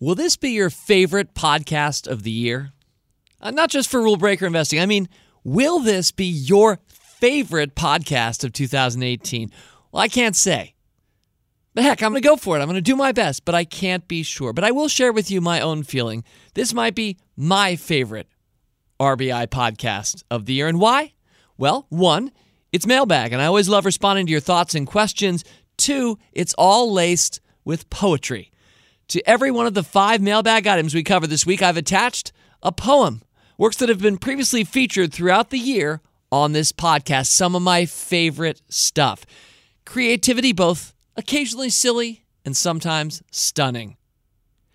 Will this be your favorite podcast of the year? Uh, not just for rule breaker investing. I mean, will this be your favorite podcast of 2018? Well, I can't say. But heck, I'm going to go for it. I'm going to do my best, but I can't be sure. But I will share with you my own feeling. This might be my favorite RBI podcast of the year. And why? Well, one, it's mailbag, and I always love responding to your thoughts and questions. Two, it's all laced with poetry. To every one of the five mailbag items we cover this week, I've attached a poem, works that have been previously featured throughout the year on this podcast. Some of my favorite stuff. Creativity, both occasionally silly and sometimes stunning.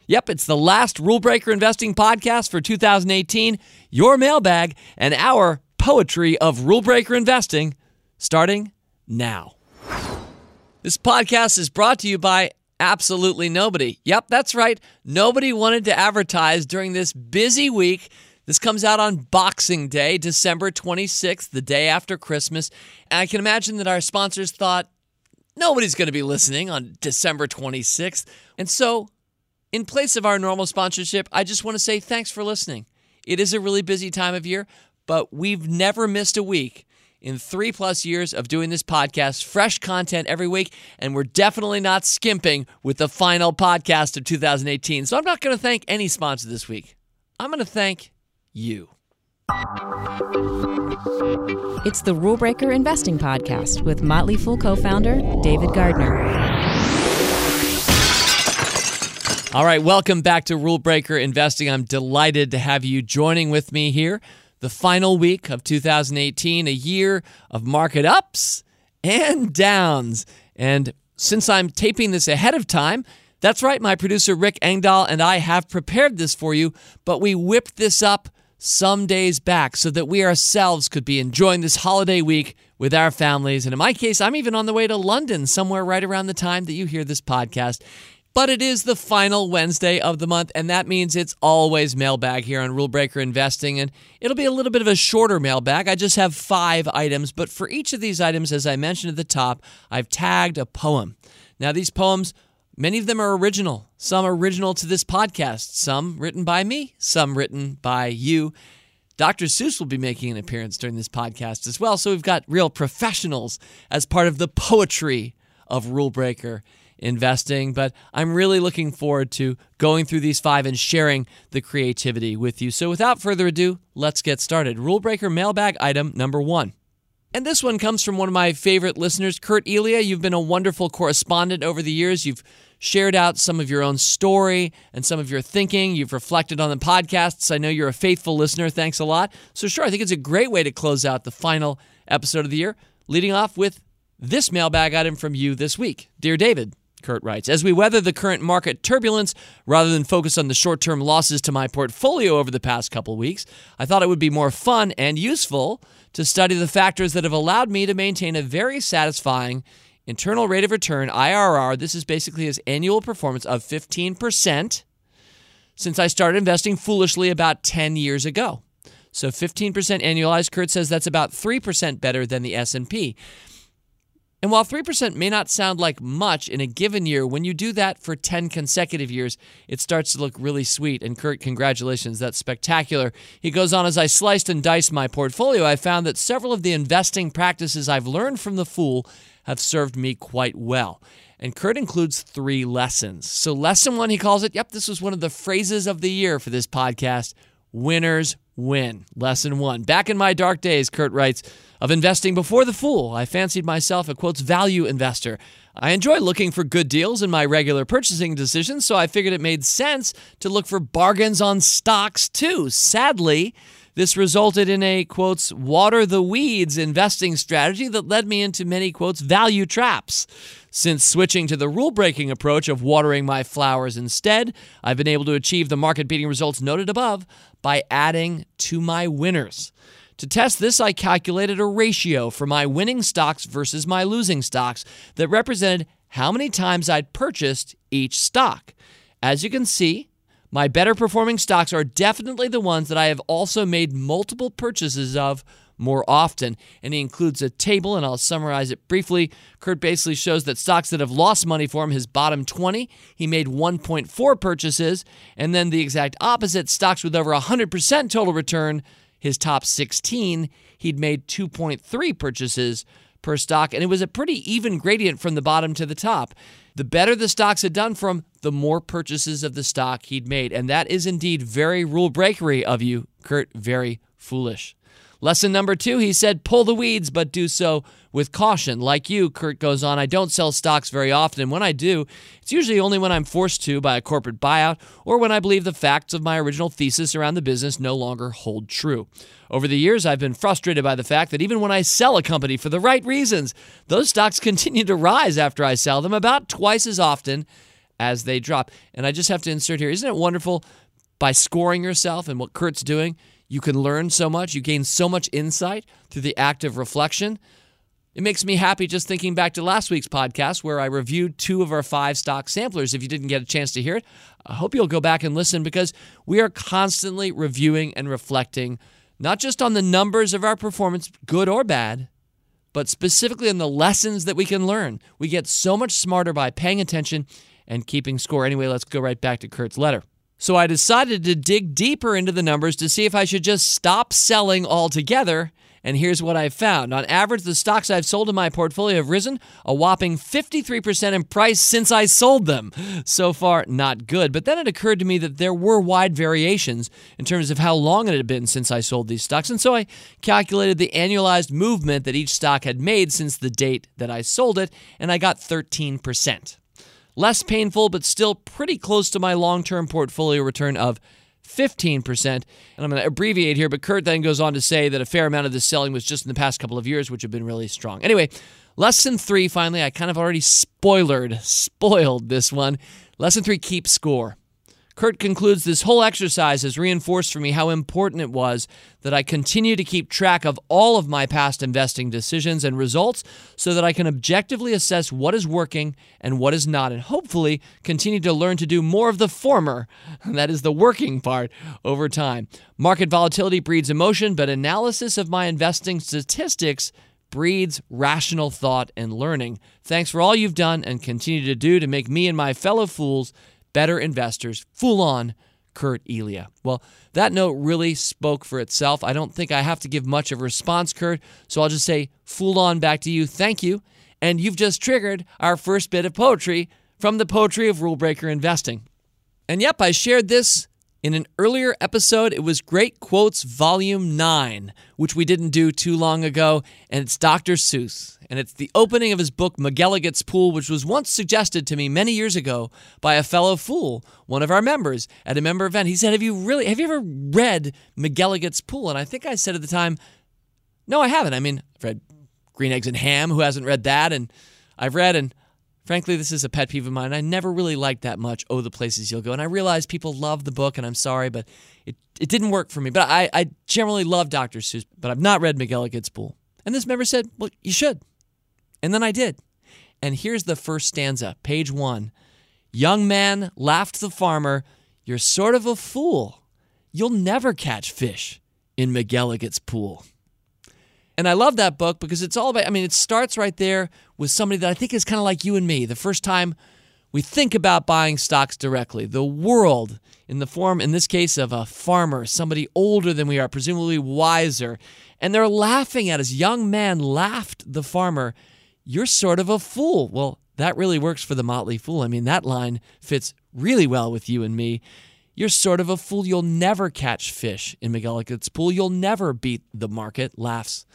Yep, it's the last Rule Breaker Investing podcast for 2018. Your mailbag and our poetry of Rule Breaker Investing starting now. This podcast is brought to you by Absolutely nobody. Yep, that's right. Nobody wanted to advertise during this busy week. This comes out on Boxing Day, December 26th, the day after Christmas. And I can imagine that our sponsors thought nobody's going to be listening on December 26th. And so, in place of our normal sponsorship, I just want to say thanks for listening. It is a really busy time of year, but we've never missed a week in three plus years of doing this podcast, fresh content every week, and we're definitely not skimping with the final podcast of 2018. So I'm not going to thank any sponsor this week. I'm going to thank you. It's the Rule Breaker Investing Podcast with Motley Fool co founder David Gardner. All right, welcome back to Rule Breaker Investing. I'm delighted to have you joining with me here the final week of 2018, a year of market ups and downs. And since I'm taping this ahead of time, that's right, my producer Rick Engdahl and I have prepared this for you, but we whipped this up some days back so that we ourselves could be enjoying this holiday week with our families. And in my case, I'm even on the way to London somewhere right around the time that you hear this podcast. But it is the final Wednesday of the month, and that means it's always mailbag here on Rule Breaker Investing. And it'll be a little bit of a shorter mailbag. I just have five items, but for each of these items, as I mentioned at the top, I've tagged a poem. Now, these poems, many of them are original. Some original to this podcast, some written by me, some written by you. Dr. Seuss will be making an appearance during this podcast as well. So we've got real professionals as part of the poetry of Rule Breaker investing. But I'm really looking forward to going through these five and sharing the creativity with you. So without further ado, let's get started. Rule breaker mailbag item number one. And this one comes from one of my favorite listeners, Kurt Elia. You've been a wonderful correspondent over the years. You've shared out some of your own story and some of your thinking. You've reflected on the podcasts. I know you're a faithful listener. Thanks a lot. So, sure, I think it's a great way to close out the final episode of the year, leading off with this mailbag item from you this week. Dear David, Kurt writes, as we weather the current market turbulence, rather than focus on the short term losses to my portfolio over the past couple weeks, I thought it would be more fun and useful to study the factors that have allowed me to maintain a very satisfying internal rate of return, IRR. This is basically his annual performance of 15% since I started investing foolishly about 10 years ago. So 15% annualized, Kurt says that's about 3% better than the S&P. And while 3% may not sound like much in a given year, when you do that for 10 consecutive years, it starts to look really sweet. And Kurt, congratulations, that's spectacular. He goes on As I sliced and diced my portfolio, I found that several of the investing practices I've learned from the fool have served me quite well. And Kurt includes three lessons. So, lesson one, he calls it, yep, this was one of the phrases of the year for this podcast winners win. Lesson one. Back in my dark days, Kurt writes, of investing before the fool, I fancied myself a quotes value investor. I enjoy looking for good deals in my regular purchasing decisions, so I figured it made sense to look for bargains on stocks too. Sadly, this resulted in a quotes water the weeds investing strategy that led me into many quotes value traps. Since switching to the rule breaking approach of watering my flowers instead, I've been able to achieve the market beating results noted above by adding to my winners. To test this, I calculated a ratio for my winning stocks versus my losing stocks that represented how many times I'd purchased each stock. As you can see, my better performing stocks are definitely the ones that I have also made multiple purchases of more often. And he includes a table, and I'll summarize it briefly. Kurt basically shows that stocks that have lost money for him, his bottom 20, he made 1.4 purchases. And then the exact opposite, stocks with over 100% total return, his top 16, he'd made 2.3 purchases per stock. And it was a pretty even gradient from the bottom to the top. The better the stocks had done for him, the more purchases of the stock he'd made. And that is indeed very rule breakery of you, Kurt. Very foolish. Lesson number two, he said, pull the weeds, but do so with caution. Like you, Kurt goes on, I don't sell stocks very often. When I do, it's usually only when I'm forced to by a corporate buyout or when I believe the facts of my original thesis around the business no longer hold true. Over the years, I've been frustrated by the fact that even when I sell a company for the right reasons, those stocks continue to rise after I sell them about twice as often as they drop. And I just have to insert here, isn't it wonderful by scoring yourself and what Kurt's doing? You can learn so much, you gain so much insight through the act of reflection. It makes me happy just thinking back to last week's podcast where I reviewed two of our five stock samplers. If you didn't get a chance to hear it, I hope you'll go back and listen because we are constantly reviewing and reflecting, not just on the numbers of our performance, good or bad, but specifically on the lessons that we can learn. We get so much smarter by paying attention and keeping score. Anyway, let's go right back to Kurt's letter. So I decided to dig deeper into the numbers to see if I should just stop selling altogether. And here's what I've found. On average, the stocks I've sold in my portfolio have risen a whopping 53% in price since I sold them. So far, not good. But then it occurred to me that there were wide variations in terms of how long it had been since I sold these stocks. And so I calculated the annualized movement that each stock had made since the date that I sold it, and I got 13%. Less painful, but still pretty close to my long term portfolio return of 15%. And I'm going to abbreviate here, but Kurt then goes on to say that a fair amount of this selling was just in the past couple of years, which have been really strong. Anyway, lesson three, finally, I kind of already spoilered, spoiled this one. Lesson three keep score. Kurt concludes this whole exercise has reinforced for me how important it was that I continue to keep track of all of my past investing decisions and results so that I can objectively assess what is working and what is not, and hopefully continue to learn to do more of the former, that is the working part, over time. Market volatility breeds emotion, but analysis of my investing statistics breeds rational thought and learning. Thanks for all you've done and continue to do to make me and my fellow fools better investors, full on Kurt Elia. Well, that note really spoke for itself. I don't think I have to give much of a response, Kurt, so I'll just say, fool on back to you. Thank you. And you've just triggered our first bit of poetry from the poetry of Rule Breaker Investing. And yep, I shared this in an earlier episode, it was Great Quotes Volume 9, which we didn't do too long ago, and it's Dr. Seuss. And it's the opening of his book, McElligot's Pool, which was once suggested to me many years ago by a fellow fool, one of our members, at a member event. He said, Have you really, have you ever read McElligot's Pool? And I think I said at the time, No, I haven't. I mean, I've read Green Eggs and Ham, who hasn't read that? And I've read, and Frankly, this is a pet peeve of mine. I never really liked that much Oh, the Places You'll Go. And I realize people love the book, and I'm sorry, but it, it didn't work for me. But I, I generally love Dr. Seuss, but I've not read McElligot's Pool. And this member said, Well, you should. And then I did. And here's the first stanza, page one. Young man, laughed the farmer, you're sort of a fool. You'll never catch fish in McElligot's pool. And I love that book because it's all about, I mean, it starts right there with somebody that I think is kind of like you and me. The first time we think about buying stocks directly, the world, in the form, in this case, of a farmer, somebody older than we are, presumably wiser, and they're laughing at us. Young man laughed the farmer, You're sort of a fool. Well, that really works for the Motley Fool. I mean, that line fits really well with you and me. You're sort of a fool. You'll never catch fish in McElligot's pool. You'll never beat the market, laughs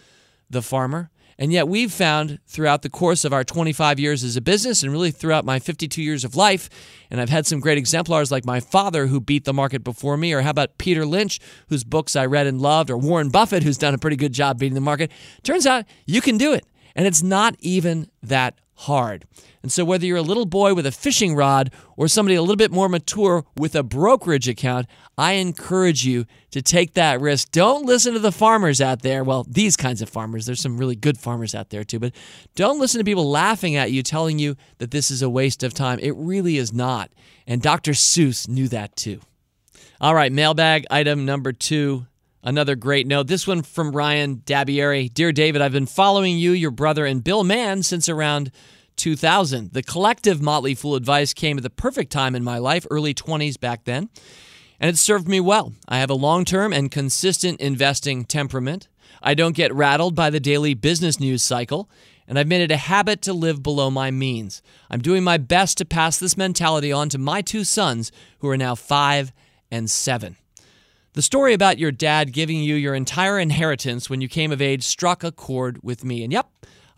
the farmer. And yet, we've found throughout the course of our 25 years as a business and really throughout my 52 years of life, and I've had some great exemplars like my father who beat the market before me, or how about Peter Lynch, whose books I read and loved, or Warren Buffett, who's done a pretty good job beating the market. Turns out you can do it. And it's not even that hard. And so, whether you're a little boy with a fishing rod or somebody a little bit more mature with a brokerage account, I encourage you to take that risk. Don't listen to the farmers out there. Well, these kinds of farmers, there's some really good farmers out there too, but don't listen to people laughing at you, telling you that this is a waste of time. It really is not. And Dr. Seuss knew that too. All right, mailbag item number two. Another great note. This one from Ryan Dabieri. Dear David, I've been following you, your brother, and Bill Mann since around 2000. The collective Motley Fool advice came at the perfect time in my life, early 20s back then, and it served me well. I have a long term and consistent investing temperament. I don't get rattled by the daily business news cycle, and I've made it a habit to live below my means. I'm doing my best to pass this mentality on to my two sons, who are now five and seven. The story about your dad giving you your entire inheritance when you came of age struck a chord with me. And yep,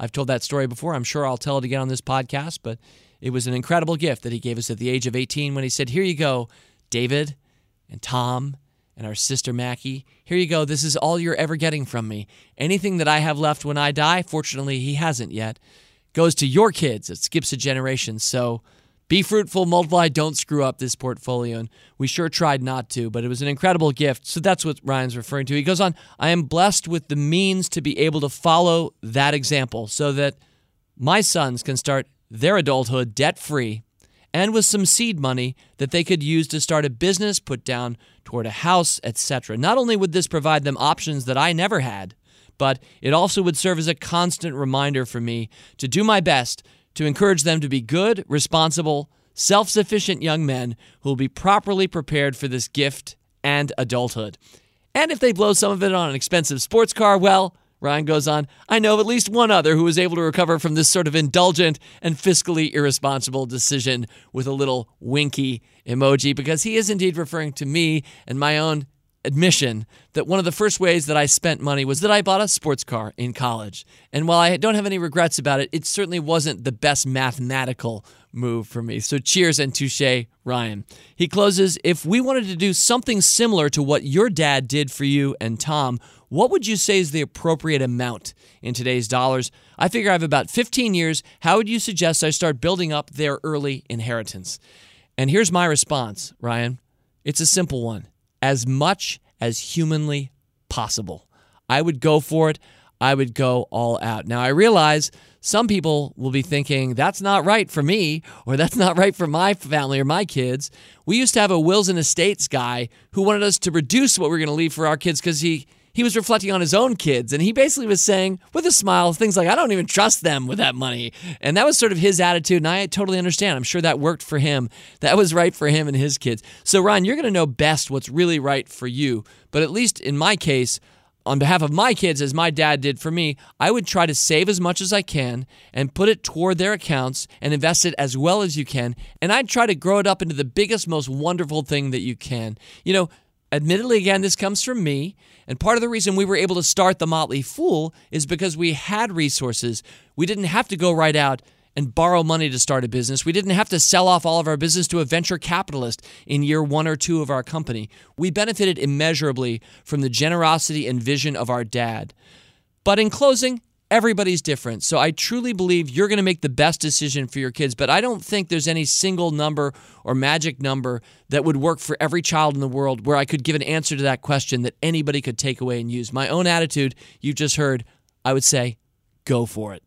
I've told that story before. I'm sure I'll tell it again on this podcast, but it was an incredible gift that he gave us at the age of 18 when he said, Here you go, David and Tom and our sister Mackie. Here you go. This is all you're ever getting from me. Anything that I have left when I die, fortunately, he hasn't yet, goes to your kids. It skips a generation. So, be fruitful, multiply, don't screw up this portfolio. And we sure tried not to, but it was an incredible gift. So that's what Ryan's referring to. He goes on, I am blessed with the means to be able to follow that example so that my sons can start their adulthood debt free and with some seed money that they could use to start a business, put down toward a house, etc. Not only would this provide them options that I never had, but it also would serve as a constant reminder for me to do my best to encourage them to be good, responsible, self sufficient young men who will be properly prepared for this gift and adulthood. And if they blow some of it on an expensive sports car, well, Ryan goes on, I know of at least one other who was able to recover from this sort of indulgent and fiscally irresponsible decision with a little winky emoji because he is indeed referring to me and my own admission that one of the first ways that I spent money was that I bought a sports car in college. And while I don't have any regrets about it, it certainly wasn't the best mathematical move for me. So cheers and touche, Ryan. He closes If we wanted to do something similar to what your dad did for you and Tom, what would you say is the appropriate amount in today's dollars? I figure I have about 15 years. How would you suggest I start building up their early inheritance? And here's my response, Ryan. It's a simple one as much as humanly possible. I would go for it. I would go all out. Now, I realize some people will be thinking, that's not right for me, or that's not right for my family or my kids. We used to have a wills and estates guy who wanted us to reduce what we are going to leave for our kids because he he was reflecting on his own kids and he basically was saying with a smile things like i don't even trust them with that money. And that was sort of his attitude and i totally understand. I'm sure that worked for him. That was right for him and his kids. So ryan you're going to know best what's really right for you. But at least in my case on behalf of my kids, as my dad did for me, I would try to save as much as I can and put it toward their accounts and invest it as well as you can. And I'd try to grow it up into the biggest, most wonderful thing that you can. You know, Admittedly, again, this comes from me. And part of the reason we were able to start the Motley Fool is because we had resources. We didn't have to go right out and borrow money to start a business. We didn't have to sell off all of our business to a venture capitalist in year one or two of our company. We benefited immeasurably from the generosity and vision of our dad. But in closing, Everybody's different. So I truly believe you're going to make the best decision for your kids, but I don't think there's any single number or magic number that would work for every child in the world where I could give an answer to that question that anybody could take away and use. My own attitude, you just heard, I would say, go for it.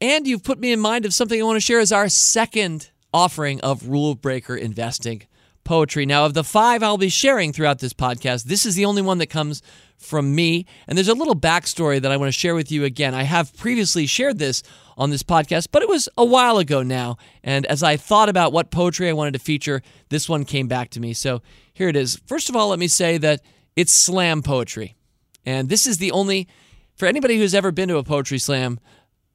And you've put me in mind of something I want to share as our second offering of rule breaker investing poetry. Now, of the five I'll be sharing throughout this podcast, this is the only one that comes from me. And there's a little backstory that I want to share with you again. I have previously shared this on this podcast, but it was a while ago now. And as I thought about what poetry I wanted to feature, this one came back to me. So here it is. First of all, let me say that it's slam poetry. And this is the only, for anybody who's ever been to a poetry slam,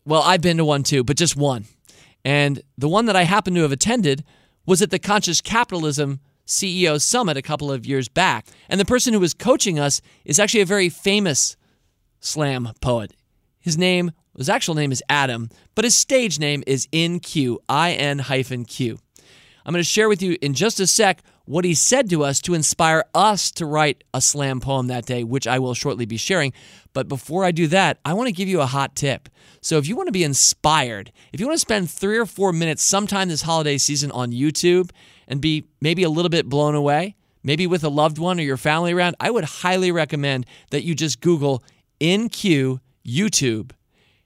well, I've been to one too, but just one. And the one that I happen to have attended was at the Conscious Capitalism CEO Summit a couple of years back. And the person who was coaching us is actually a very famous slam poet. His name, his actual name is Adam, but his stage name is IN-Q, I-N hyphen Q. I'm going to share with you in just a sec what he said to us to inspire us to write a slam poem that day, which I will shortly be sharing. But before I do that, I want to give you a hot tip. So if you want to be inspired, if you want to spend three or four minutes sometime this holiday season on YouTube and be maybe a little bit blown away, maybe with a loved one or your family around, I would highly recommend that you just Google IN-Q YouTube.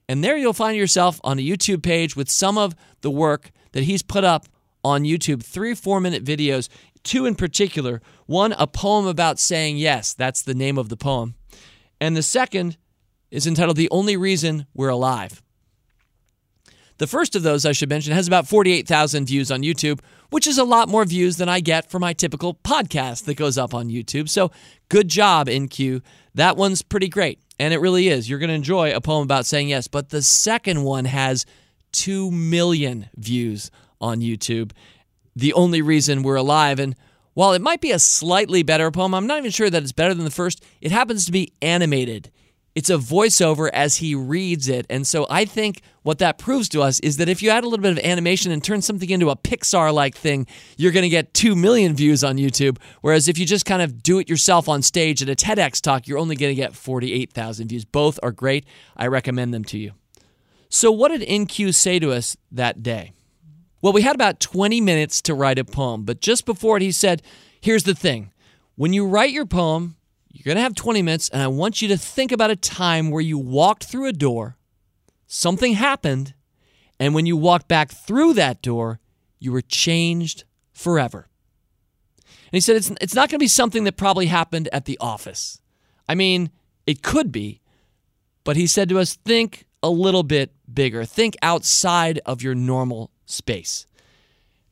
And there you'll find yourself on a YouTube page with some of the work that he's put up on YouTube, three, four minute videos two in particular. One, a poem about saying yes. That's the name of the poem. And the second is entitled The Only Reason We're Alive. The first of those, I should mention, has about 48,000 views on YouTube, which is a lot more views than I get for my typical podcast that goes up on YouTube. So good job, IN-Q. That one's pretty great. And it really is. You're going to enjoy a poem about saying yes. But the second one has 2 million views on YouTube. The only reason we're alive. And while it might be a slightly better poem, I'm not even sure that it's better than the first. It happens to be animated. It's a voiceover as he reads it. And so I think what that proves to us is that if you add a little bit of animation and turn something into a Pixar like thing, you're going to get 2 million views on YouTube. Whereas if you just kind of do it yourself on stage at a TEDx talk, you're only going to get 48,000 views. Both are great. I recommend them to you. So, what did IN-Q say to us that day? Well, we had about 20 minutes to write a poem, but just before it, he said, Here's the thing when you write your poem, you're going to have 20 minutes, and I want you to think about a time where you walked through a door, something happened, and when you walked back through that door, you were changed forever. And he said, It's, it's not going to be something that probably happened at the office. I mean, it could be, but he said to us, Think a little bit bigger, think outside of your normal space.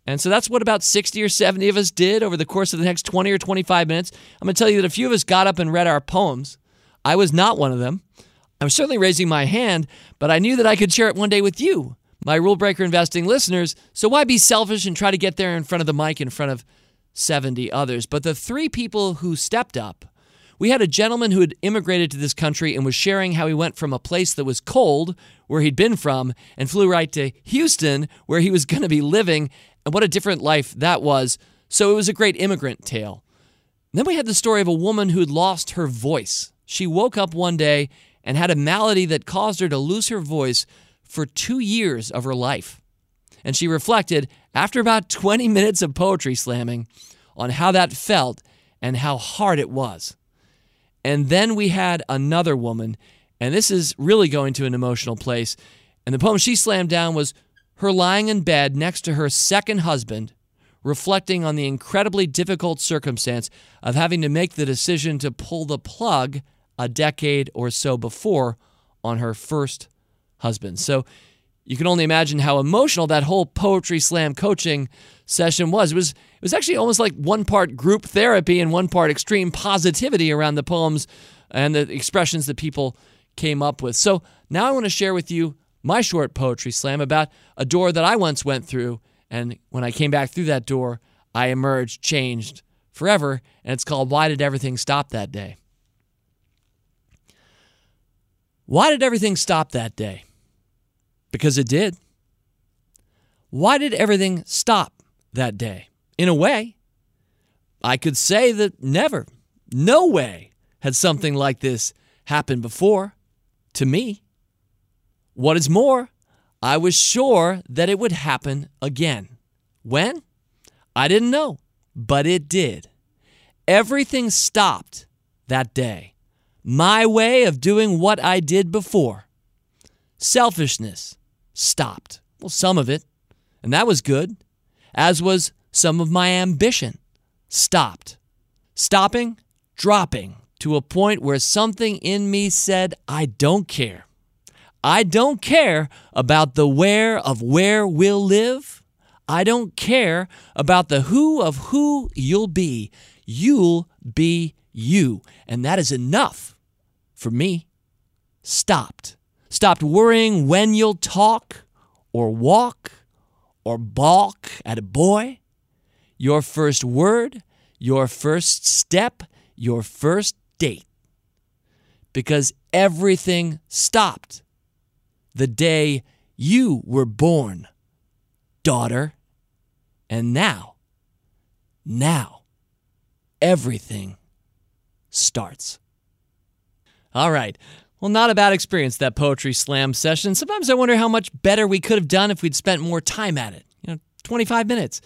And so that's what about 60 or 70 of us did over the course of the next 20 or 25 minutes. I'm going to tell you that a few of us got up and read our poems. I was not one of them. I was certainly raising my hand, but I knew that I could share it one day with you, my Rule Breaker Investing listeners. So why be selfish and try to get there in front of the mic in front of 70 others? But the three people who stepped up, we had a gentleman who had immigrated to this country and was sharing how he went from a place that was cold, where he'd been from, and flew right to Houston, where he was going to be living, and what a different life that was. So it was a great immigrant tale. then we had the story of a woman who'd lost her voice. She woke up one day and had a malady that caused her to lose her voice for two years of her life. And she reflected, after about 20 minutes of poetry slamming, on how that felt and how hard it was. And then we had another woman, and this is really going to an emotional place. And the poem she slammed down was her lying in bed next to her second husband, reflecting on the incredibly difficult circumstance of having to make the decision to pull the plug a decade or so before on her first husband. So you can only imagine how emotional that whole poetry slam coaching session was. It was it was actually almost like one part group therapy and one part extreme positivity around the poems and the expressions that people came up with. So now I want to share with you my short poetry slam about a door that I once went through. And when I came back through that door, I emerged changed forever. And it's called Why Did Everything Stop That Day? Why did everything stop that day? Because it did. Why did everything stop that day? In a way, I could say that never, no way had something like this happened before to me. What is more, I was sure that it would happen again. When? I didn't know, but it did. Everything stopped that day. My way of doing what I did before. Selfishness stopped. Well, some of it, and that was good, as was some of my ambition. Stopped. Stopping, dropping to a point where something in me said, I don't care. I don't care about the where of where we'll live. I don't care about the who of who you'll be. You'll be you. And that is enough for me. Stopped. Stopped worrying when you'll talk or walk or balk at a boy. Your first word, your first step, your first date. Because everything stopped the day you were born, daughter. And now, now, everything starts. All right. Well, not a bad experience, that poetry slam session. Sometimes I wonder how much better we could have done if we'd spent more time at it. You know, 25 minutes.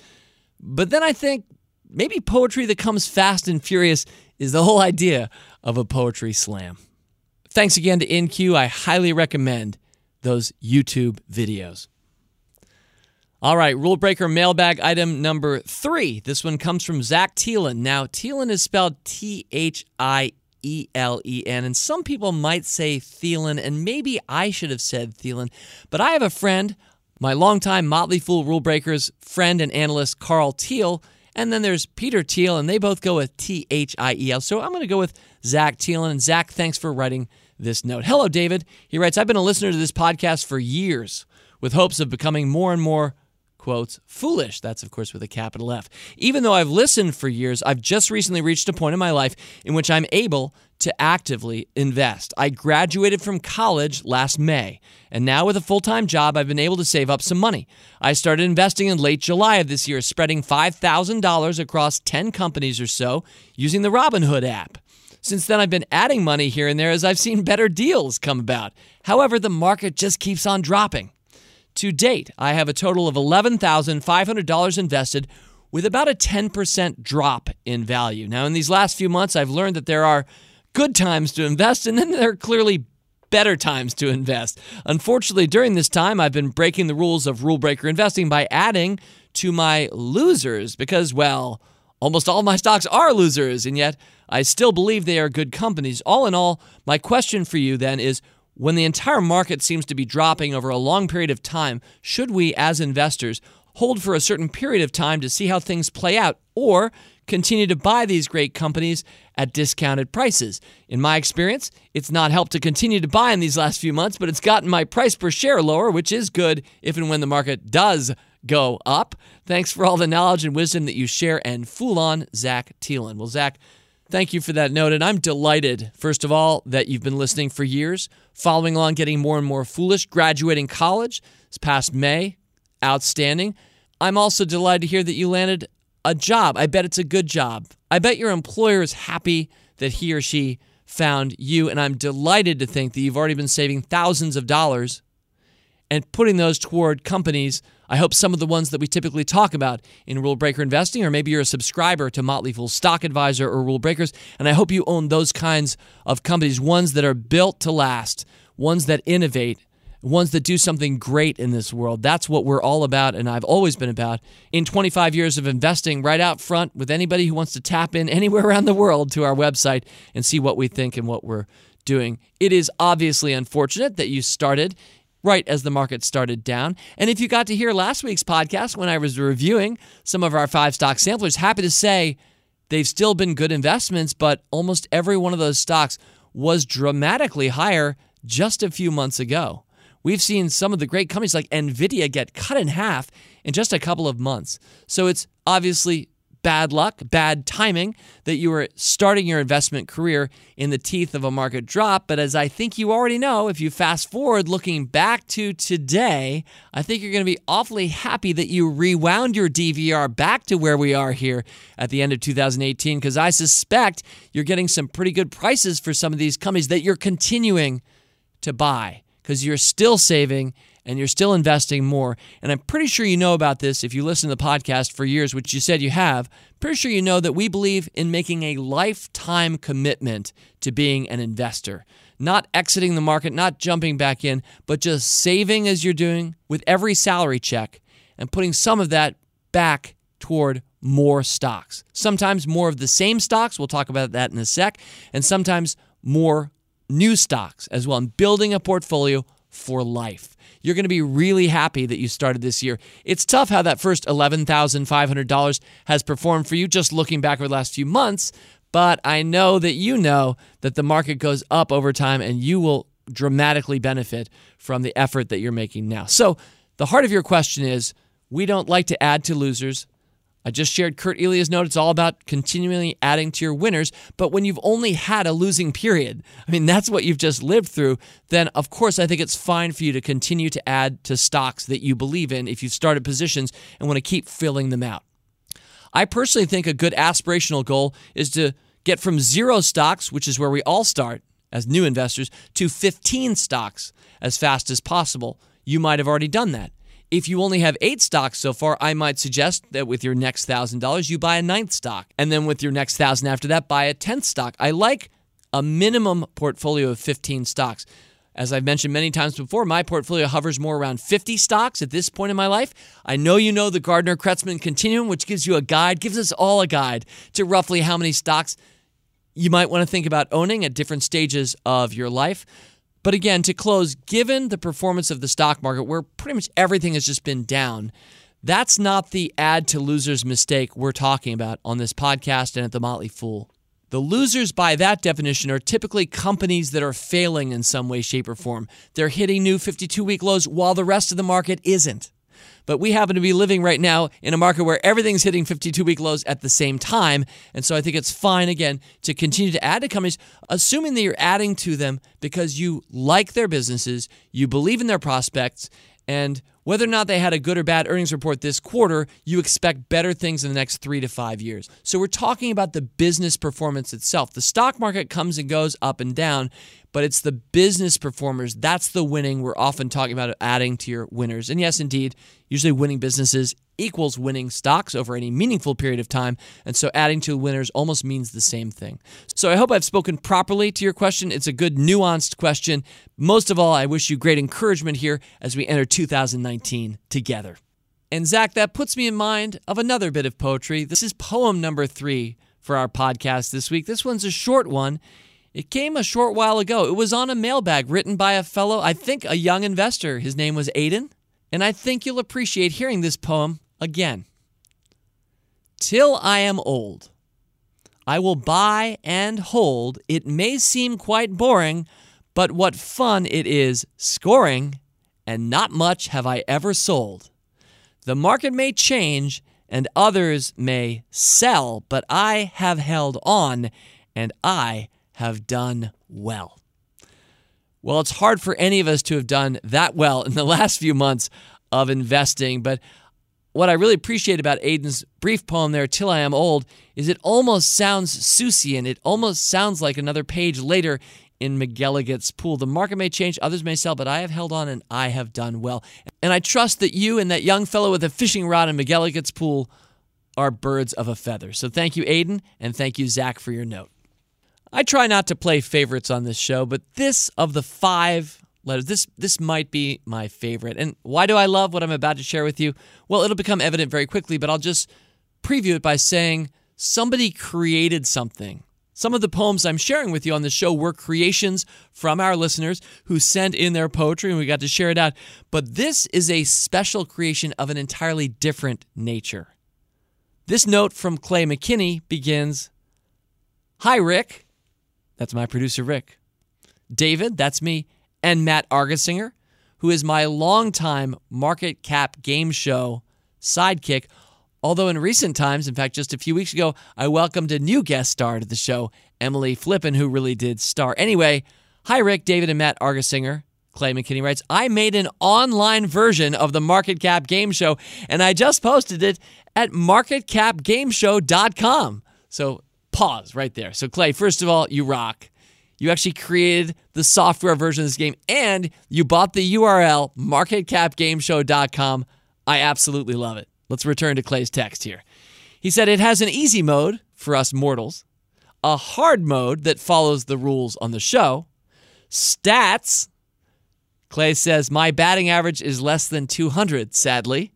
But then I think maybe poetry that comes fast and furious is the whole idea of a poetry slam. Thanks again to IN-Q. I highly recommend those YouTube videos. All right, rule breaker mailbag item number three. This one comes from Zach Thielen. Now, Thielen is spelled T H I E L E N, and some people might say Thielen, and maybe I should have said Thielen, but I have a friend, my longtime Motley Fool rule breakers friend and analyst Karl Thiel, and then there's Peter Thiel, and they both go with T H I E L. So I'm going to go with Zach Thielen. And Zach, thanks for writing this note. Hello, David. He writes, I've been a listener to this podcast for years with hopes of becoming more and more quotes, foolish. That's, of course, with a capital F. Even though I've listened for years, I've just recently reached a point in my life in which I'm able to actively invest. I graduated from college last May, and now with a full time job, I've been able to save up some money. I started investing in late July of this year, spreading $5,000 across 10 companies or so using the Robinhood app. Since then, I've been adding money here and there as I've seen better deals come about. However, the market just keeps on dropping. To date, I have a total of $11,500 invested with about a 10% drop in value. Now, in these last few months, I've learned that there are good times to invest, and then there are clearly better times to invest. Unfortunately, during this time, I've been breaking the rules of rule breaker investing by adding to my losers because, well, almost all my stocks are losers, and yet I still believe they are good companies. All in all, my question for you then is when the entire market seems to be dropping over a long period of time, should we, as investors, hold for a certain period of time to see how things play out, or continue to buy these great companies at discounted prices? In my experience, it's not helped to continue to buy in these last few months, but it's gotten my price per share lower, which is good if and when the market does go up. Thanks for all the knowledge and wisdom that you share and fool on, Zach Thielen. Well, Zach, Thank you for that note. And I'm delighted, first of all, that you've been listening for years, following along, getting more and more foolish, graduating college this past May. Outstanding. I'm also delighted to hear that you landed a job. I bet it's a good job. I bet your employer is happy that he or she found you. And I'm delighted to think that you've already been saving thousands of dollars and putting those toward companies. I hope some of the ones that we typically talk about in Rule Breaker investing, or maybe you're a subscriber to Motley Fool Stock Advisor or Rule Breakers, and I hope you own those kinds of companies, ones that are built to last, ones that innovate, ones that do something great in this world. That's what we're all about, and I've always been about. In 25 years of investing, right out front with anybody who wants to tap in anywhere around the world to our website and see what we think and what we're doing. It is obviously unfortunate that you started right as the market started down. And if you got to hear last week's podcast when I was reviewing some of our five stock samplers, happy to say they've still been good investments, but almost every one of those stocks was dramatically higher just a few months ago. We've seen some of the great companies like Nvidia get cut in half in just a couple of months. So it's obviously bad luck, bad timing that you were starting your investment career in the teeth of a market drop. But as I think you already know, if you fast forward looking back to today, I think you're going to be awfully happy that you rewound your DVR back to where we are here at the end of 2018, because I suspect you're getting some pretty good prices for some of these companies that you're continuing to buy because you're still saving and you're still investing more. And I'm pretty sure you know about this if you listen to the podcast for years, which you said you have. Pretty sure you know that we believe in making a lifetime commitment to being an investor, not exiting the market, not jumping back in, but just saving as you're doing with every salary check and putting some of that back toward more stocks. Sometimes more of the same stocks, we'll talk about that in a sec, and sometimes more new stocks as well, and building a portfolio for life you're going to be really happy that you started this year. It's tough how that first $11,500 has performed for you just looking back over the last few months, but I know that you know that the market goes up over time and you will dramatically benefit from the effort that you're making now. So, the heart of your question is we don't like to add to losers. I just shared Kurt Elia's note. It's all about continually adding to your winners. But when you've only had a losing period, I mean, that's what you've just lived through, then of course I think it's fine for you to continue to add to stocks that you believe in if you've started positions and want to keep filling them out. I personally think a good aspirational goal is to get from zero stocks, which is where we all start as new investors, to 15 stocks as fast as possible. You might have already done that. If you only have eight stocks so far, I might suggest that with your next thousand dollars, you buy a ninth stock. And then with your next thousand after that, buy a tenth stock. I like a minimum portfolio of 15 stocks. As I've mentioned many times before, my portfolio hovers more around 50 stocks at this point in my life. I know you know the Gardner Kretzmann Continuum, which gives you a guide, gives us all a guide to roughly how many stocks you might want to think about owning at different stages of your life. But again, to close, given the performance of the stock market, where pretty much everything has just been down, that's not the add to losers mistake we're talking about on this podcast and at the Motley Fool. The losers, by that definition, are typically companies that are failing in some way, shape, or form. They're hitting new 52 week lows while the rest of the market isn't. But we happen to be living right now in a market where everything's hitting 52 week lows at the same time. And so I think it's fine, again, to continue to add to companies, assuming that you're adding to them because you like their businesses, you believe in their prospects, and whether or not they had a good or bad earnings report this quarter, you expect better things in the next three to five years. So we're talking about the business performance itself. The stock market comes and goes up and down, but it's the business performers. That's the winning. We're often talking about adding to your winners. And yes, indeed, usually winning businesses equals winning stocks over any meaningful period of time. And so adding to winners almost means the same thing. So I hope I've spoken properly to your question. It's a good, nuanced question. Most of all, I wish you great encouragement here as we enter 2019 together. And Zach, that puts me in mind of another bit of poetry. This is poem number three for our podcast this week. This one's a short one. It came a short while ago. It was on a mailbag written by a fellow, I think a young investor. His name was Aiden. And I think you'll appreciate hearing this poem again. Till I am old, I will buy and hold. It may seem quite boring, but what fun it is scoring, and not much have I ever sold. The market may change and others may sell, but I have held on and I have done well. Well, it's hard for any of us to have done that well in the last few months of investing, but what I really appreciate about Aiden's brief poem there, Till I Am Old, is it almost sounds Seussian. It almost sounds like another page later in McElligot's pool. The market may change, others may sell, but I have held on and I have done well. And I trust that you and that young fellow with a fishing rod in McElligot's pool are birds of a feather. So thank you, Aiden, and thank you, Zach, for your note. I try not to play favorites on this show, but this of the five letters. This this might be my favorite. And why do I love what I'm about to share with you? Well, it'll become evident very quickly, but I'll just preview it by saying somebody created something. Some of the poems I'm sharing with you on the show were creations from our listeners who sent in their poetry and we got to share it out. But this is a special creation of an entirely different nature. This note from Clay McKinney begins Hi, Rick. That's my producer, Rick. David, that's me and Matt Argersinger, who is my longtime market cap game show sidekick. Although in recent times, in fact, just a few weeks ago, I welcomed a new guest star to the show, Emily Flippen, who really did star. Anyway, hi, Rick, David, and Matt Argersinger. Clay McKinney writes, I made an online version of the Market Cap Game Show, and I just posted it at marketcapgameshow.com. So pause right there. So, Clay, first of all, you rock. You actually created the software version of this game and you bought the URL marketcapgameshow.com. I absolutely love it. Let's return to Clay's text here. He said it has an easy mode for us mortals, a hard mode that follows the rules on the show, stats. Clay says my batting average is less than 200, sadly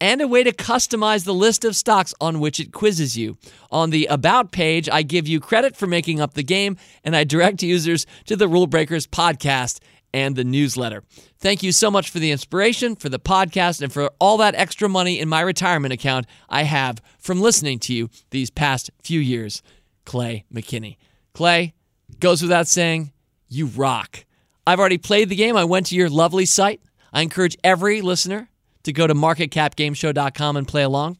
and a way to customize the list of stocks on which it quizzes you. On the About page, I give you credit for making up the game, and I direct users to the Rule Breakers podcast and the newsletter. Thank you so much for the inspiration, for the podcast, and for all that extra money in my retirement account I have from listening to you these past few years. Clay McKinney. Clay, goes without saying, you rock. I've already played the game. I went to your lovely site. I encourage every listener to go to marketcapgameshow.com and play along.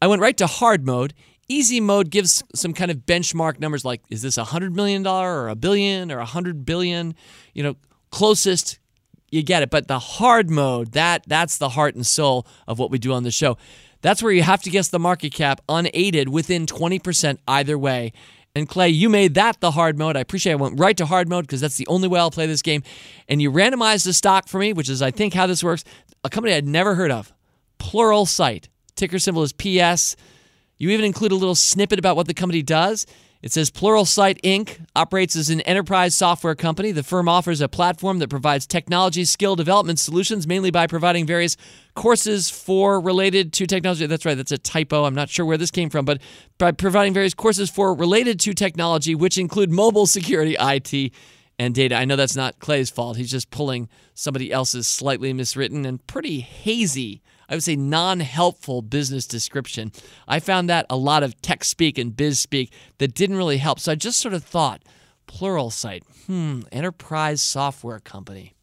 I went right to hard mode. Easy mode gives some kind of benchmark numbers like is this a $100 million or a billion or a 100 billion? You know, closest you get it. But the hard mode, that that's the heart and soul of what we do on the show. That's where you have to guess the market cap unaided within 20% either way. And Clay, you made that the hard mode. I appreciate it. I went right to hard mode because that's the only way I'll play this game. And you randomized the stock for me, which is, I think, how this works. A company I'd never heard of, Plural Pluralsight. Ticker symbol is PS. You even include a little snippet about what the company does. It says Pluralsight Inc. operates as an enterprise software company. The firm offers a platform that provides technology skill development solutions, mainly by providing various courses for related to technology. That's right, that's a typo. I'm not sure where this came from, but by providing various courses for related to technology, which include mobile security, IT, and data. I know that's not Clay's fault. He's just pulling somebody else's slightly miswritten and pretty hazy I would say, non helpful business description. I found that a lot of tech speak and biz speak that didn't really help. So I just sort of thought, Pluralsight, hmm, enterprise software company.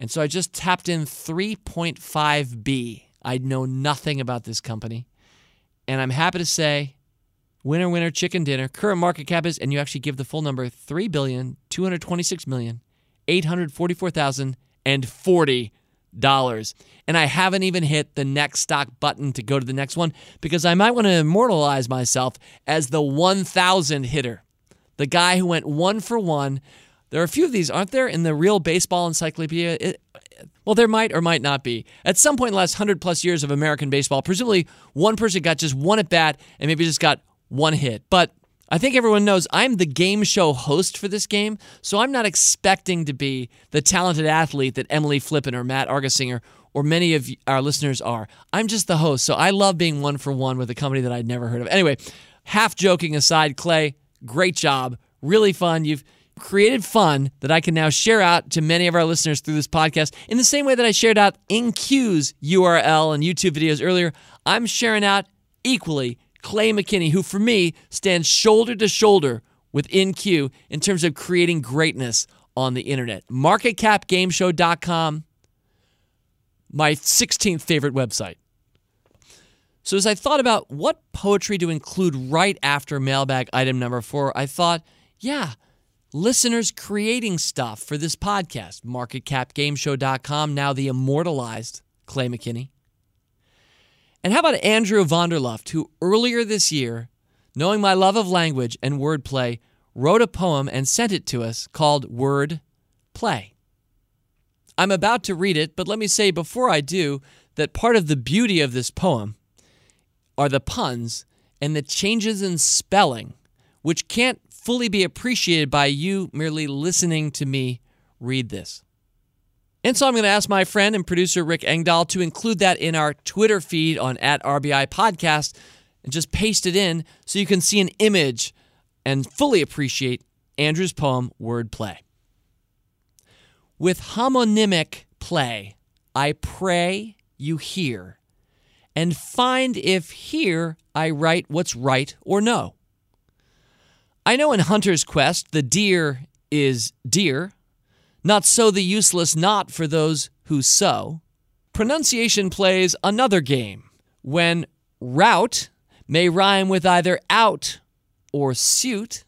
And so I just tapped in 3.5B. I know nothing about this company. And I'm happy to say, winner, winner, chicken dinner. Current market cap is, and you actually give the full number, 3 billion, 226 million, dollars. And I haven't even hit the next stock button to go to the next one because I might want to immortalize myself as the 1000 hitter. The guy who went one for one. There are a few of these, aren't there, in the real baseball encyclopedia? It, well, there might or might not be. At some point in the last 100 plus years of American baseball, presumably one person got just one at bat and maybe just got one hit. But I think everyone knows I'm the game show host for this game, so I'm not expecting to be the talented athlete that Emily Flippen or Matt Argersinger or many of our listeners are. I'm just the host, so I love being one for one with a company that I'd never heard of. Anyway, half joking aside, Clay, great job. Really fun. You've created fun that I can now share out to many of our listeners through this podcast. In the same way that I shared out IN-Q's URL and YouTube videos earlier, I'm sharing out equally Clay McKinney, who for me stands shoulder to shoulder with IN-Q in terms of creating greatness on the internet. MarketCapGameShow.com, my 16th favorite website. So, as I thought about what poetry to include right after mailbag item number four, I thought, yeah, listeners creating stuff for this podcast. MarketCapGameShow.com, now the immortalized Clay McKinney. And how about Andrew Vonderluft, who earlier this year, knowing my love of language and wordplay, wrote a poem and sent it to us called Word Play. I'm about to read it, but let me say before I do that part of the beauty of this poem are the puns and the changes in spelling, which can't fully be appreciated by you merely listening to me read this. And so I'm going to ask my friend and producer Rick Engdahl to include that in our Twitter feed on at RBI Podcast and just paste it in so you can see an image and fully appreciate Andrew's poem Wordplay. With homonymic play, I pray you hear, and find if here I write what's right or no. I know in Hunter's Quest the deer is dear, not so the useless not for those who sow. Pronunciation plays another game when route may rhyme with either out or suit.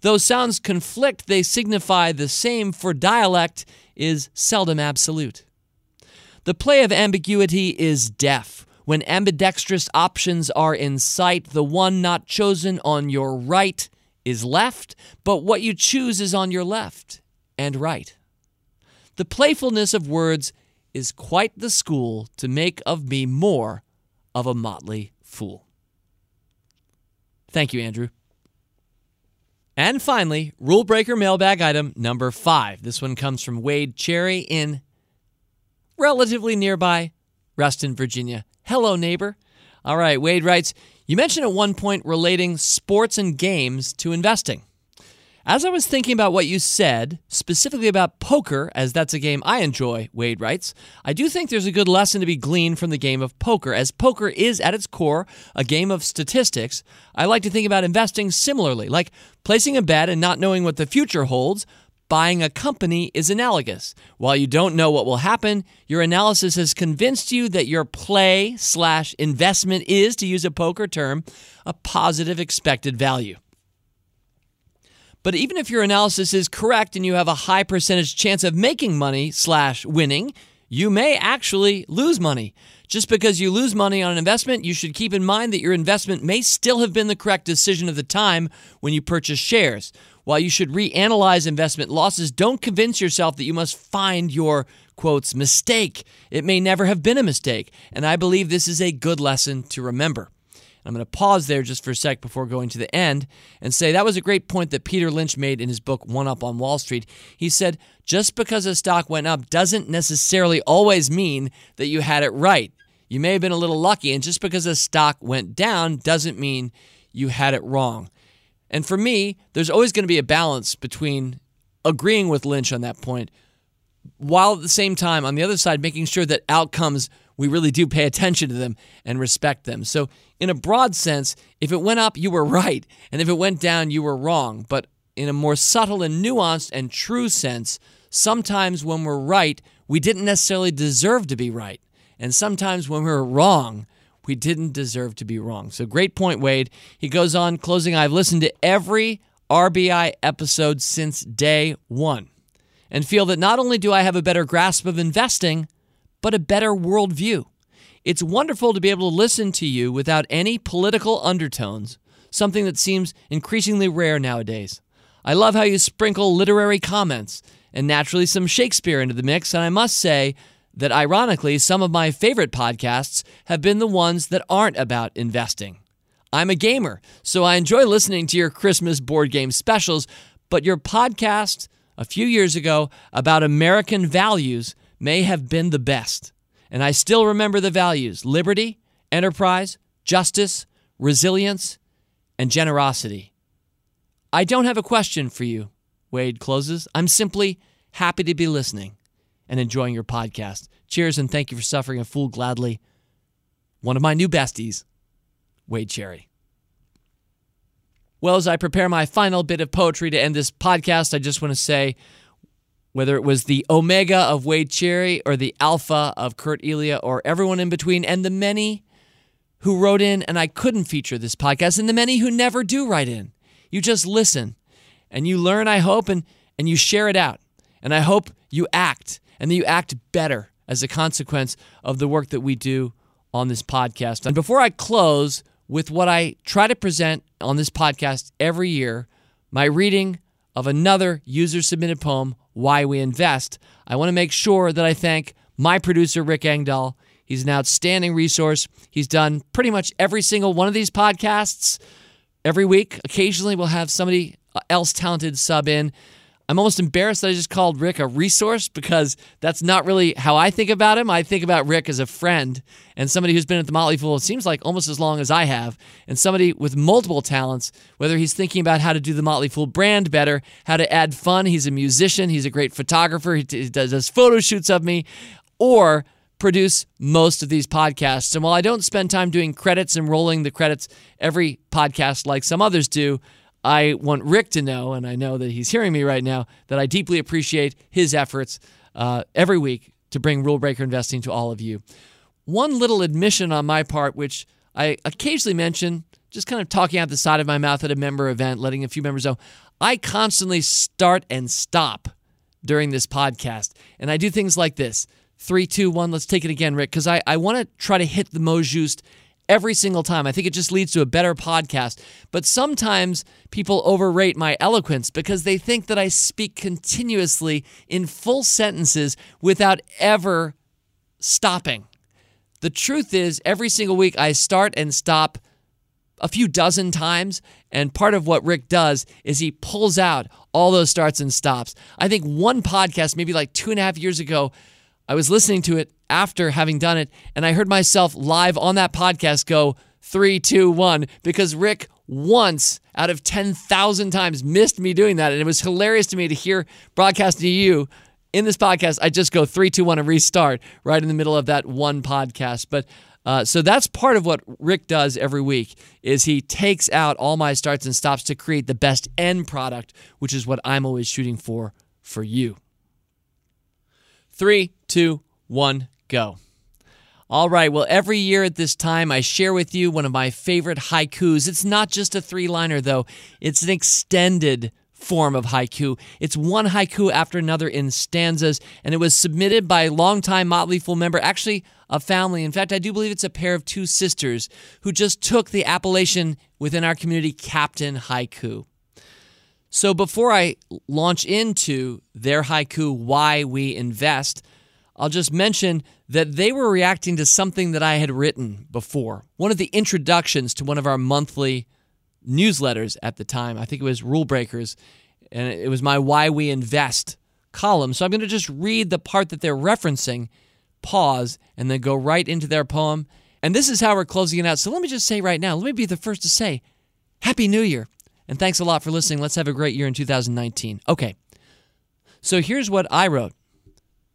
Though sounds conflict, they signify the same, for dialect is seldom absolute. The play of ambiguity is deaf. When ambidextrous options are in sight, the one not chosen on your right is left, but what you choose is on your left and right. The playfulness of words is quite the school to make of me more of a motley fool. Thank you, Andrew. And finally, rule breaker mailbag item number five. This one comes from Wade Cherry in relatively nearby Reston, Virginia. Hello, neighbor. All right, Wade writes You mentioned at one point relating sports and games to investing. As I was thinking about what you said, specifically about poker, as that's a game I enjoy, Wade writes, I do think there's a good lesson to be gleaned from the game of poker. As poker is at its core a game of statistics, I like to think about investing similarly, like placing a bet and not knowing what the future holds. Buying a company is analogous. While you don't know what will happen, your analysis has convinced you that your play slash investment is, to use a poker term, a positive expected value. But even if your analysis is correct and you have a high percentage chance of making money slash winning, you may actually lose money. Just because you lose money on an investment, you should keep in mind that your investment may still have been the correct decision of the time when you purchased shares. While you should reanalyze investment losses, don't convince yourself that you must find your quotes mistake. It may never have been a mistake, and I believe this is a good lesson to remember. I'm going to pause there just for a sec before going to the end and say that was a great point that Peter Lynch made in his book, One Up on Wall Street. He said, just because a stock went up doesn't necessarily always mean that you had it right. You may have been a little lucky, and just because a stock went down doesn't mean you had it wrong. And for me, there's always going to be a balance between agreeing with Lynch on that point, while at the same time, on the other side, making sure that outcomes we really do pay attention to them and respect them. So, in a broad sense, if it went up, you were right. And if it went down, you were wrong. But in a more subtle and nuanced and true sense, sometimes when we're right, we didn't necessarily deserve to be right. And sometimes when we're wrong, we didn't deserve to be wrong. So, great point, Wade. He goes on, closing I've listened to every RBI episode since day one and feel that not only do I have a better grasp of investing, but a better worldview. It's wonderful to be able to listen to you without any political undertones, something that seems increasingly rare nowadays. I love how you sprinkle literary comments and naturally some Shakespeare into the mix, and I must say that ironically, some of my favorite podcasts have been the ones that aren't about investing. I'm a gamer, so I enjoy listening to your Christmas board game specials, but your podcast a few years ago about American values may have been the best. And I still remember the values liberty, enterprise, justice, resilience, and generosity. I don't have a question for you, Wade closes. I'm simply happy to be listening and enjoying your podcast. Cheers and thank you for suffering a fool gladly. One of my new besties, Wade Cherry. Well, as I prepare my final bit of poetry to end this podcast, I just want to say whether it was the Omega of Wade Cherry or the Alpha of Kurt Elia or everyone in between, and the many who wrote in and I couldn't feature this podcast, and the many who never do write in. You just listen and you learn, I hope, and, and you share it out. And I hope you act and that you act better as a consequence of the work that we do on this podcast. And before I close with what I try to present on this podcast every year, my reading of another user submitted poem, Why We Invest, I want to make sure that I thank my producer, Rick Engdahl. He's an outstanding resource. He's done pretty much every single one of these podcasts every week. Occasionally, we'll have somebody uh, else talented sub in. I'm almost embarrassed that I just called Rick a resource because that's not really how I think about him. I think about Rick as a friend and somebody who's been at the Motley Fool, it seems like almost as long as I have, and somebody with multiple talents, whether he's thinking about how to do the Motley Fool brand better, how to add fun. He's a musician, he's a great photographer, he does photo shoots of me, or produce most of these podcasts. And while I don't spend time doing credits and rolling the credits every podcast like some others do, I want Rick to know, and I know that he's hearing me right now, that I deeply appreciate his efforts uh, every week to bring Rule Breaker Investing to all of you. One little admission on my part, which I occasionally mention, just kind of talking out the side of my mouth at a member event, letting a few members know, I constantly start and stop during this podcast. And I do things like this three, two, one. Let's take it again, Rick, because I, I want to try to hit the mot juste every single time. I think it just leads to a better podcast. But sometimes people overrate my eloquence because they think that I speak continuously in full sentences without ever stopping. The truth is, every single week I start and stop a few dozen times. And part of what Rick does is he pulls out all those starts and stops. I think one podcast, maybe like two and a half years ago, I was listening to it after having done it, and I heard myself live on that podcast go three, two, one, because Rick once out of 10,000 times missed me doing that. And it was hilarious to me to hear broadcasting to you in this podcast. I just go three, two, one, and restart right in the middle of that one podcast. But uh, so that's part of what Rick does every week is he takes out all my starts and stops to create the best end product, which is what I'm always shooting for for you. Three, two, one, go. All right, well, every year at this time, I share with you one of my favorite haikus. It's not just a three liner, though, it's an extended form of haiku. It's one haiku after another in stanzas, and it was submitted by a longtime Motley Fool member, actually a family. In fact, I do believe it's a pair of two sisters who just took the appellation within our community, Captain Haiku. So before I launch into their haiku, Why We Invest, I'll just mention that they were reacting to something that I had written before. One of the introductions to one of our monthly newsletters at the time. I think it was Rule Breakers, and it was my Why We Invest column. So I'm going to just read the part that they're referencing, pause, and then go right into their poem. And this is how we're closing it out. So let me just say right now, let me be the first to say, Happy New Year. And thanks a lot for listening. Let's have a great year in 2019. Okay. So here's what I wrote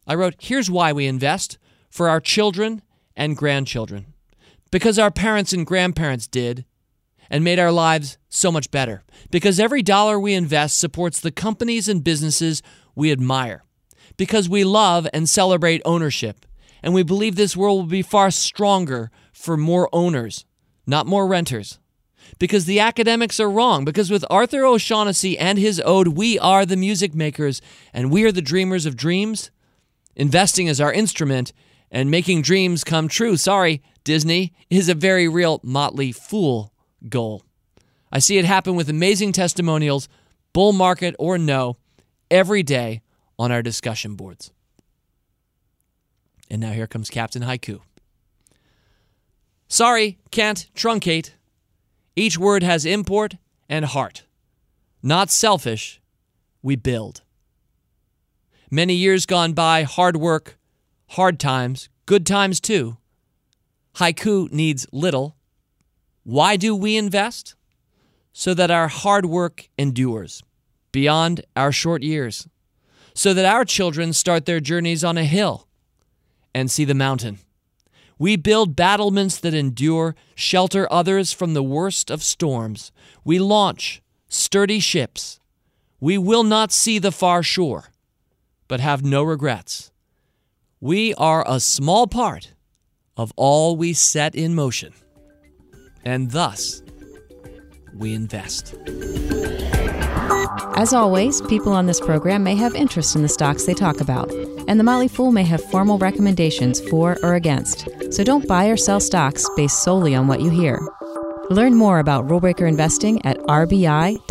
I wrote, Here's why we invest for our children and grandchildren. Because our parents and grandparents did and made our lives so much better. Because every dollar we invest supports the companies and businesses we admire. Because we love and celebrate ownership. And we believe this world will be far stronger for more owners, not more renters. Because the academics are wrong. Because with Arthur O'Shaughnessy and his ode, we are the music makers and we are the dreamers of dreams Investing is our instrument, and making dreams come true, sorry, Disney, is a very real Motley Fool goal. I see it happen with amazing testimonials, bull market or no, every day on our discussion boards. And now here comes Captain Haiku. Sorry, can't truncate. Each word has import and heart. Not selfish, we build. Many years gone by, hard work, hard times, good times too. Haiku needs little. Why do we invest? So that our hard work endures beyond our short years, so that our children start their journeys on a hill and see the mountain. We build battlements that endure, shelter others from the worst of storms. We launch sturdy ships. We will not see the far shore but have no regrets. We are a small part of all we set in motion, and thus we invest. As always, people on this program may have interest in the stocks they talk about, and the Motley Fool may have formal recommendations for or against. So don't buy or sell stocks based solely on what you hear. Learn more about rulebreaker investing at rbi.fool.com.